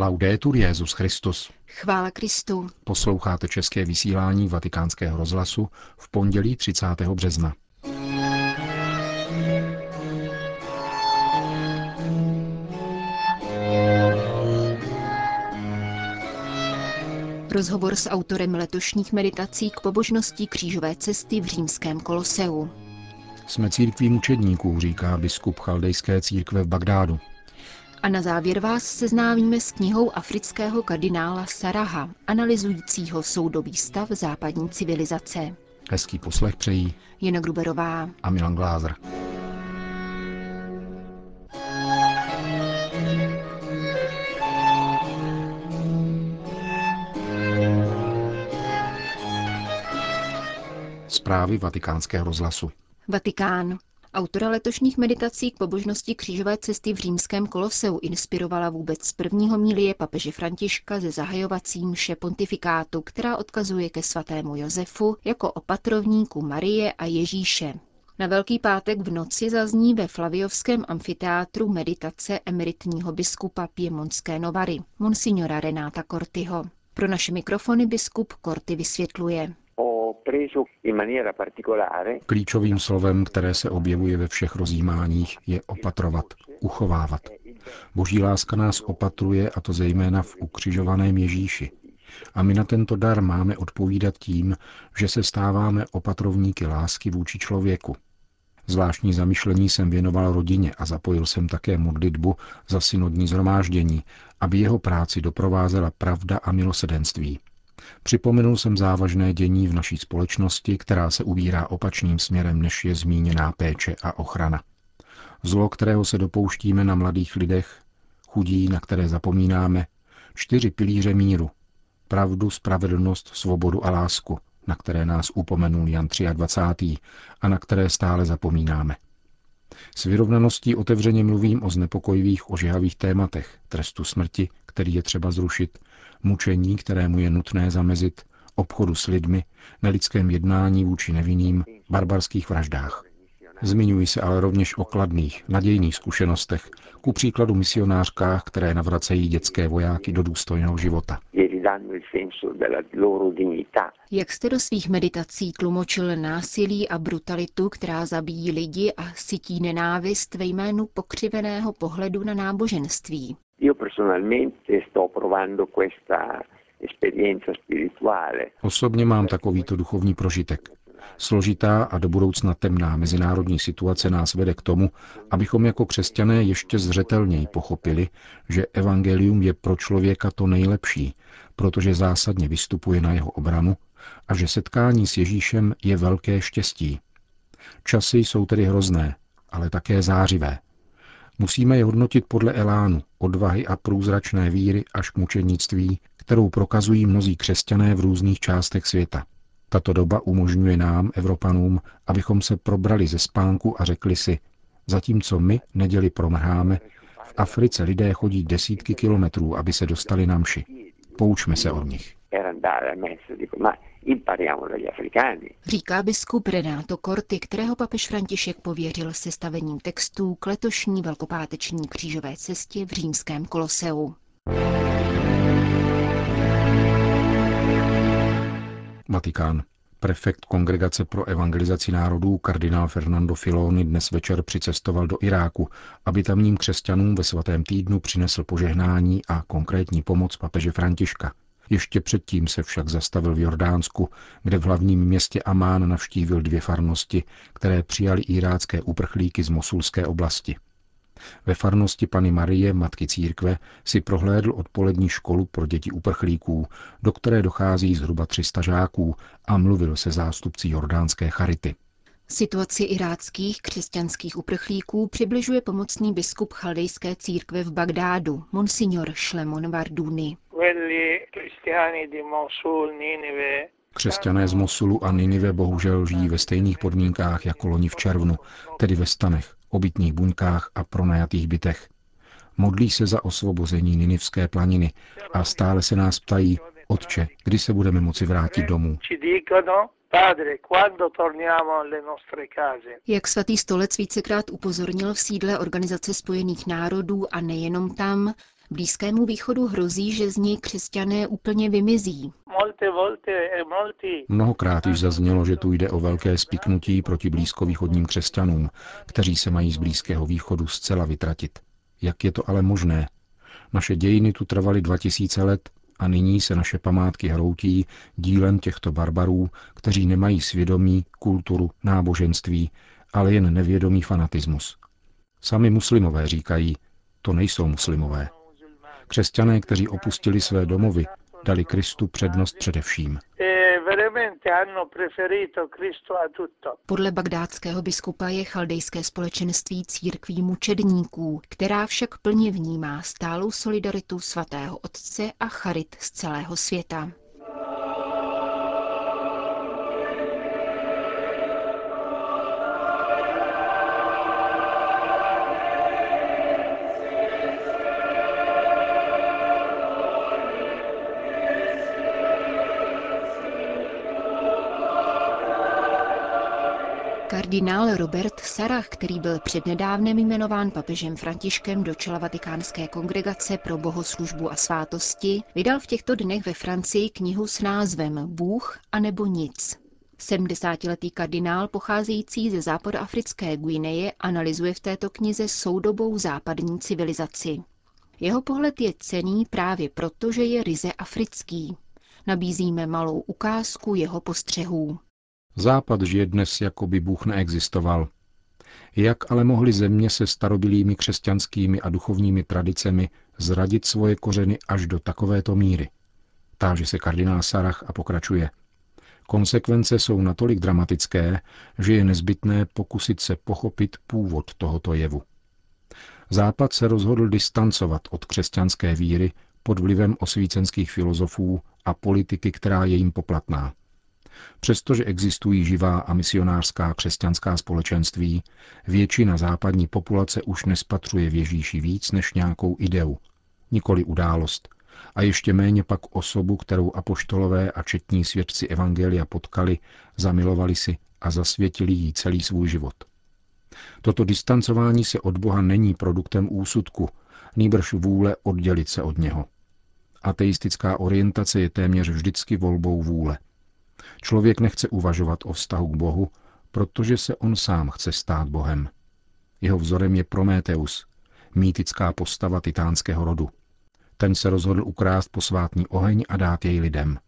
Laudetur Jezus Christus. Chvála Kristu. Posloucháte české vysílání Vatikánského rozhlasu v pondělí 30. března. Rozhovor s autorem letošních meditací k pobožnosti křížové cesty v římském koloseu. Jsme církví mučedníků, říká biskup chaldejské církve v Bagdádu. A na závěr vás seznámíme s knihou afrického kardinála Saraha, analyzujícího soudobý stav západní civilizace. Hezký poslech přejí Jena Gruberová a Milan Glázer. Zprávy vatikánského rozhlasu. Vatikán. Autora letošních meditací k pobožnosti křížové cesty v římském koloseu inspirovala vůbec z prvního mílie papeže Františka ze zahajovací mše pontifikátu, která odkazuje ke svatému Josefu jako opatrovníku Marie a Ježíše. Na Velký pátek v noci zazní ve Flaviovském amfiteátru meditace emeritního biskupa Piemonské Novary, monsignora Renáta Cortyho. Pro naše mikrofony biskup Corty vysvětluje. Klíčovým slovem, které se objevuje ve všech rozjímáních, je opatrovat, uchovávat. Boží láska nás opatruje, a to zejména v ukřižovaném Ježíši. A my na tento dar máme odpovídat tím, že se stáváme opatrovníky lásky vůči člověku. Zvláštní zamyšlení jsem věnoval rodině a zapojil jsem také modlitbu za synodní zhromáždění, aby jeho práci doprovázela pravda a milosedenství. Připomenul jsem závažné dění v naší společnosti, která se ubírá opačným směrem, než je zmíněná péče a ochrana. Zlo, kterého se dopouštíme na mladých lidech, chudí, na které zapomínáme, čtyři pilíře míru, pravdu, spravedlnost, svobodu a lásku, na které nás upomenul Jan 23. a na které stále zapomínáme. S vyrovnaností otevřeně mluvím o znepokojivých ožehavých tématech, trestu smrti, který je třeba zrušit, mučení, kterému je nutné zamezit, obchodu s lidmi, nelidském jednání vůči nevinným, barbarských vraždách. Zmiňují se ale rovněž o kladných, nadějných zkušenostech, ku příkladu misionářkách, které navracejí dětské vojáky do důstojného života. Jak jste do svých meditací tlumočil násilí a brutalitu, která zabíjí lidi a sytí nenávist ve jménu pokřiveného pohledu na náboženství? Osobně mám takovýto duchovní prožitek. Složitá a do budoucna temná mezinárodní situace nás vede k tomu, abychom jako křesťané ještě zřetelněji pochopili, že evangelium je pro člověka to nejlepší, protože zásadně vystupuje na jeho obranu a že setkání s Ježíšem je velké štěstí. Časy jsou tedy hrozné, ale také zářivé. Musíme je hodnotit podle elánu, odvahy a průzračné víry až k mučenictví, kterou prokazují mnozí křesťané v různých částech světa. Tato doba umožňuje nám, Evropanům, abychom se probrali ze spánku a řekli si, zatímco my neděli promrháme, v Africe lidé chodí desítky kilometrů, aby se dostali na mši. Poučme se od nich. Říká biskup Renato Corti, kterého papež František pověřil sestavením textů k letošní velkopáteční křížové cestě v římském koloseu. Vatikán. Prefekt Kongregace pro evangelizaci národů kardinál Fernando Filoni dnes večer přicestoval do Iráku, aby tamním křesťanům ve svatém týdnu přinesl požehnání a konkrétní pomoc papeže Františka. Ještě předtím se však zastavil v Jordánsku, kde v hlavním městě Amán navštívil dvě farnosti, které přijali irácké uprchlíky z Mosulské oblasti. Ve farnosti Pany Marie, matky církve, si prohlédl odpolední školu pro děti uprchlíků, do které dochází zhruba 300 žáků a mluvil se zástupci jordánské charity. Situaci iráckých křesťanských uprchlíků přibližuje pomocný biskup chaldejské církve v Bagdádu, monsignor Šlemon Varduni. Křesťané z Mosulu a Ninive bohužel žijí ve stejných podmínkách jako loni v červnu, tedy ve stanech, obytných buňkách a pronajatých bytech. Modlí se za osvobození Ninivské planiny a stále se nás ptají, Otče, kdy se budeme moci vrátit domů? Jak svatý stolec vícekrát upozornil v sídle Organizace spojených národů a nejenom tam, Blízkému východu hrozí, že z něj křesťané úplně vymizí. Mnohokrát již zaznělo, že tu jde o velké spiknutí proti blízkovýchodním křesťanům, kteří se mají z Blízkého východu zcela vytratit. Jak je to ale možné? Naše dějiny tu trvaly 2000 let a nyní se naše památky hroutí dílem těchto barbarů, kteří nemají svědomí, kulturu, náboženství, ale jen nevědomý fanatismus. Sami muslimové říkají, to nejsou muslimové. Křesťané, kteří opustili své domovy, dali Kristu přednost především. Podle bagdátského biskupa je chaldejské společenství církví mučedníků, která však plně vnímá stálou solidaritu svatého otce a charit z celého světa. Kardinál Robert Sarah, který byl přednedávnem jmenován papežem Františkem do čela Vatikánské kongregace pro bohoslužbu a svátosti, vydal v těchto dnech ve Francii knihu s názvem Bůh a nebo nic. 70-letý kardinál pocházející ze západoafrické Guineje analyzuje v této knize soudobou západní civilizaci. Jeho pohled je cený právě proto, že je ryze africký. Nabízíme malou ukázku jeho postřehů. Západ žije dnes, jako by Bůh neexistoval. Jak ale mohly země se starobilými křesťanskými a duchovními tradicemi zradit svoje kořeny až do takovéto míry? Táže se kardinál Sarach a pokračuje. Konsekvence jsou natolik dramatické, že je nezbytné pokusit se pochopit původ tohoto jevu. Západ se rozhodl distancovat od křesťanské víry pod vlivem osvícenských filozofů a politiky, která je jim poplatná. Přestože existují živá a misionářská křesťanská společenství, většina západní populace už nespatřuje v Ježíši víc než nějakou ideu, nikoli událost, a ještě méně pak osobu, kterou apoštolové a četní svědci Evangelia potkali, zamilovali si a zasvětili jí celý svůj život. Toto distancování se od Boha není produktem úsudku, nýbrž vůle oddělit se od něho. Ateistická orientace je téměř vždycky volbou vůle – Člověk nechce uvažovat o vztahu k Bohu, protože se on sám chce stát Bohem. Jeho vzorem je Prometeus, mýtická postava titánského rodu. Ten se rozhodl ukrást posvátný oheň a dát jej lidem.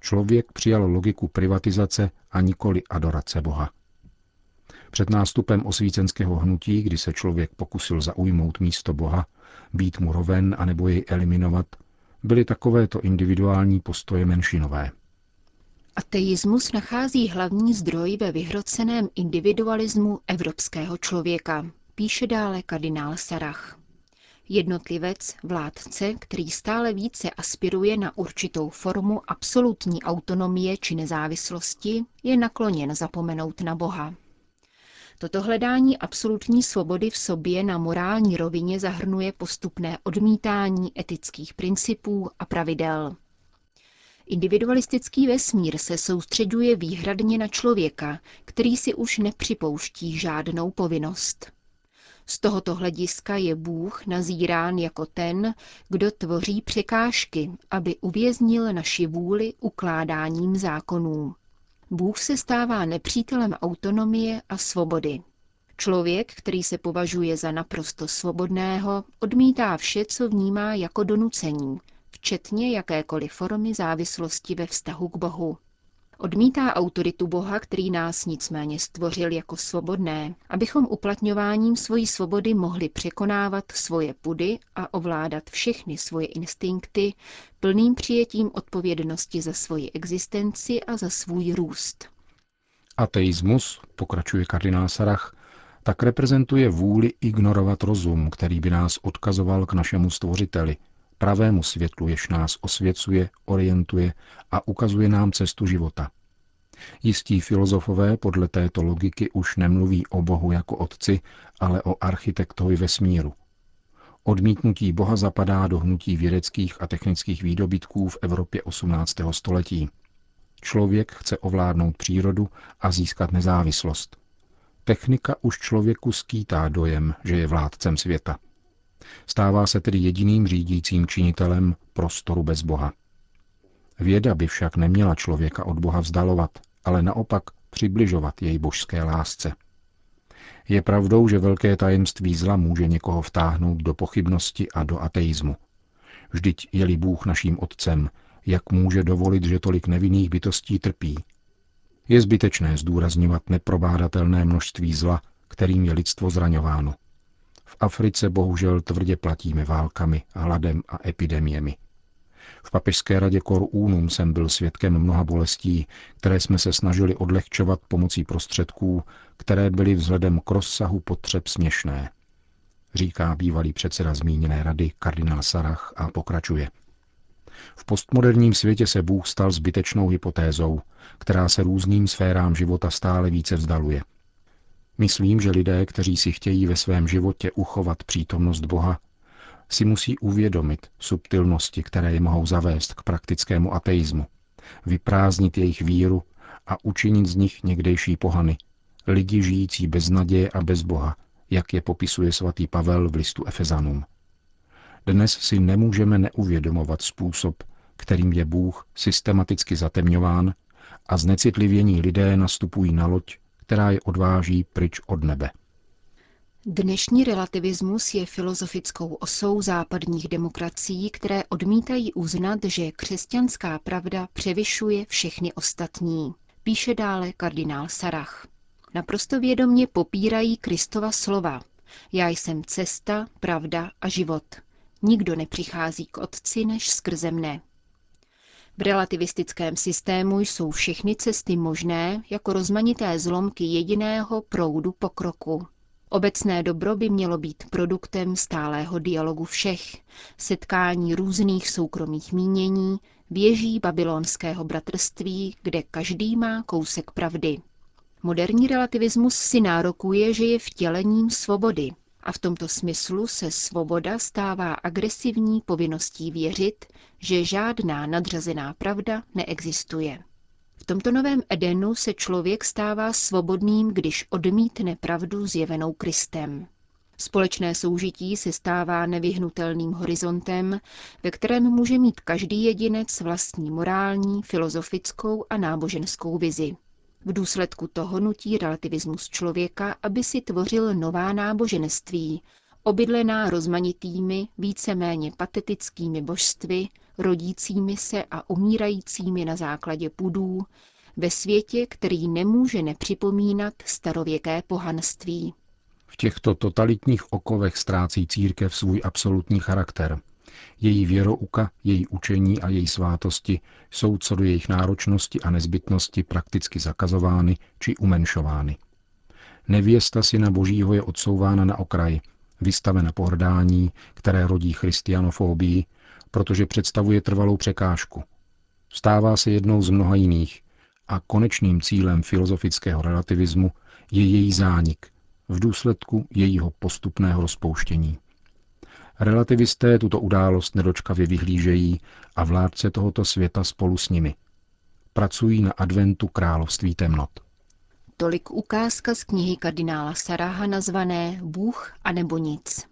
Člověk přijal logiku privatizace a nikoli adorace Boha. Před nástupem osvícenského hnutí, kdy se člověk pokusil zaujmout místo Boha, být mu roven a nebo jej eliminovat, byly takovéto individuální postoje menšinové. Ateismus nachází hlavní zdroj ve vyhroceném individualismu evropského člověka, píše dále kardinál Sarach. Jednotlivec, vládce, který stále více aspiruje na určitou formu absolutní autonomie či nezávislosti, je nakloněn zapomenout na Boha. Toto hledání absolutní svobody v sobě na morální rovině zahrnuje postupné odmítání etických principů a pravidel. Individualistický vesmír se soustředuje výhradně na člověka, který si už nepřipouští žádnou povinnost. Z tohoto hlediska je Bůh nazírán jako ten, kdo tvoří překážky, aby uvěznil naši vůli ukládáním zákonů. Bůh se stává nepřítelem autonomie a svobody. Člověk, který se považuje za naprosto svobodného, odmítá vše, co vnímá jako donucení, včetně jakékoliv formy závislosti ve vztahu k Bohu. Odmítá autoritu Boha, který nás nicméně stvořil jako svobodné, abychom uplatňováním svojí svobody mohli překonávat svoje pudy a ovládat všechny svoje instinkty plným přijetím odpovědnosti za svoji existenci a za svůj růst. Ateismus, pokračuje kardinál Sarach, tak reprezentuje vůli ignorovat rozum, který by nás odkazoval k našemu stvořiteli – pravému světlu, jež nás osvěcuje, orientuje a ukazuje nám cestu života. Jistí filozofové podle této logiky už nemluví o Bohu jako otci, ale o architektovi vesmíru. Odmítnutí Boha zapadá do hnutí vědeckých a technických výdobytků v Evropě 18. století. Člověk chce ovládnout přírodu a získat nezávislost. Technika už člověku skýtá dojem, že je vládcem světa. Stává se tedy jediným řídícím činitelem prostoru bez Boha. Věda by však neměla člověka od Boha vzdalovat, ale naopak přibližovat jej božské lásce. Je pravdou, že velké tajemství zla může někoho vtáhnout do pochybnosti a do ateismu. Vždyť je-li Bůh naším otcem, jak může dovolit, že tolik nevinných bytostí trpí? Je zbytečné zdůrazňovat neprobádatelné množství zla, kterým je lidstvo zraňováno. V Africe bohužel tvrdě platíme válkami, hladem a epidemiemi. V papežské radě Cor Unum jsem byl svědkem mnoha bolestí, které jsme se snažili odlehčovat pomocí prostředků, které byly vzhledem k rozsahu potřeb směšné. Říká bývalý předseda zmíněné rady kardinál Sarach a pokračuje. V postmoderním světě se Bůh stal zbytečnou hypotézou, která se různým sférám života stále více vzdaluje. Myslím, že lidé, kteří si chtějí ve svém životě uchovat přítomnost Boha, si musí uvědomit subtilnosti, které je mohou zavést k praktickému ateismu, vyprázdnit jejich víru a učinit z nich někdejší pohany, lidi žijící bez naděje a bez Boha, jak je popisuje svatý Pavel v listu Efezanům. Dnes si nemůžeme neuvědomovat způsob, kterým je Bůh systematicky zatemňován a znecitlivění lidé nastupují na loď, která je odváží pryč od nebe. Dnešní relativismus je filozofickou osou západních demokracií, které odmítají uznat, že křesťanská pravda převyšuje všechny ostatní, píše dále kardinál Sarach. Naprosto vědomně popírají Kristova slova. Já jsem cesta, pravda a život. Nikdo nepřichází k Otci než skrze mne. V relativistickém systému jsou všechny cesty možné jako rozmanité zlomky jediného proudu pokroku. Obecné dobro by mělo být produktem stálého dialogu všech, setkání různých soukromých mínění, věží babylonského bratrství, kde každý má kousek pravdy. Moderní relativismus si nárokuje, že je vtělením svobody, a v tomto smyslu se svoboda stává agresivní povinností věřit, že žádná nadřazená pravda neexistuje. V tomto novém Edenu se člověk stává svobodným, když odmítne pravdu zjevenou Kristem. Společné soužití se stává nevyhnutelným horizontem, ve kterém může mít každý jedinec vlastní morální, filozofickou a náboženskou vizi. V důsledku toho nutí relativismus člověka, aby si tvořil nová náboženství, obydlená rozmanitými, víceméně patetickými božstvy, rodícími se a umírajícími na základě pudů, ve světě, který nemůže nepřipomínat starověké pohanství. V těchto totalitních okovech ztrácí církev svůj absolutní charakter – její věrouka, její učení a její svátosti jsou co do jejich náročnosti a nezbytnosti prakticky zakazovány či umenšovány. Nevěsta syna božího je odsouvána na okraj, vystavena pohrdání, které rodí christianofobii, protože představuje trvalou překážku. Stává se jednou z mnoha jiných a konečným cílem filozofického relativismu je její zánik v důsledku jejího postupného rozpouštění. Relativisté tuto událost nedočkavě vyhlížejí a vládce tohoto světa spolu s nimi. Pracují na adventu království temnot. Tolik ukázka z knihy kardinála Saráha nazvané Bůh a nebo nic.